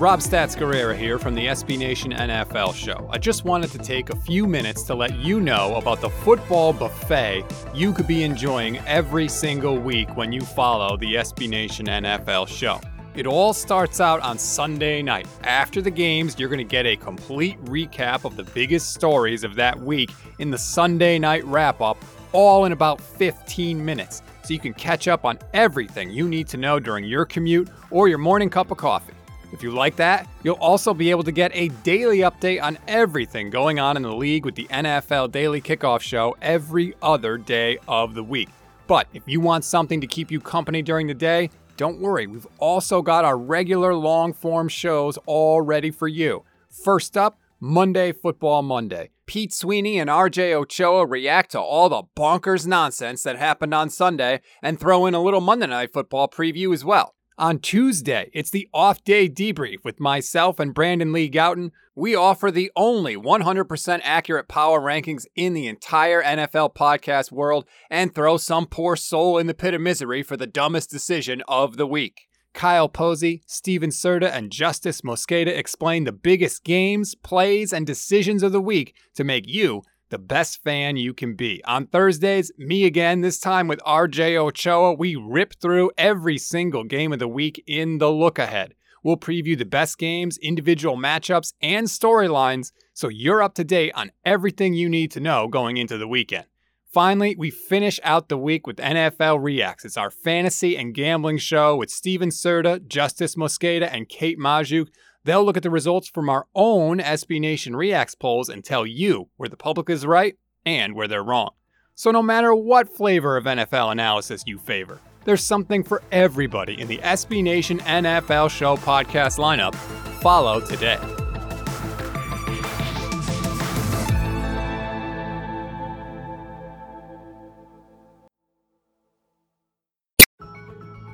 Rob Stats Guerrera here from the SB Nation NFL show. I just wanted to take a few minutes to let you know about the football buffet you could be enjoying every single week when you follow the SB Nation NFL show. It all starts out on Sunday night. After the games, you're going to get a complete recap of the biggest stories of that week in the Sunday night wrap up, all in about 15 minutes. So you can catch up on everything you need to know during your commute or your morning cup of coffee. If you like that, you'll also be able to get a daily update on everything going on in the league with the NFL Daily Kickoff Show every other day of the week. But if you want something to keep you company during the day, don't worry, we've also got our regular long form shows all ready for you. First up, Monday Football Monday. Pete Sweeney and RJ Ochoa react to all the bonkers nonsense that happened on Sunday and throw in a little Monday Night Football preview as well. On Tuesday, it's the off day debrief with myself and Brandon Lee Gowton. We offer the only 100% accurate power rankings in the entire NFL podcast world and throw some poor soul in the pit of misery for the dumbest decision of the week. Kyle Posey, Steven Serta, and Justis Mosqueda explain the biggest games, plays, and decisions of the week to make you the best fan you can be. On Thursdays, me again, this time with RJ Ochoa, we rip through every single game of the week in the look ahead. We'll preview the best games, individual matchups, and storylines so you're up to date on everything you need to know going into the weekend. Finally, we finish out the week with NFL Reacts. It's our fantasy and gambling show with Steven Serta, Justis Mosqueda, and Kate Magdziuk They'll look at the results from our own SB Nation Reacts polls and tell you where the public is right and where they're wrong. So, no matter what flavor of NFL analysis you favor, there's something for everybody in the SB Nation NFL Show podcast lineup. Follow today.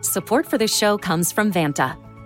Support for this show comes from Vanta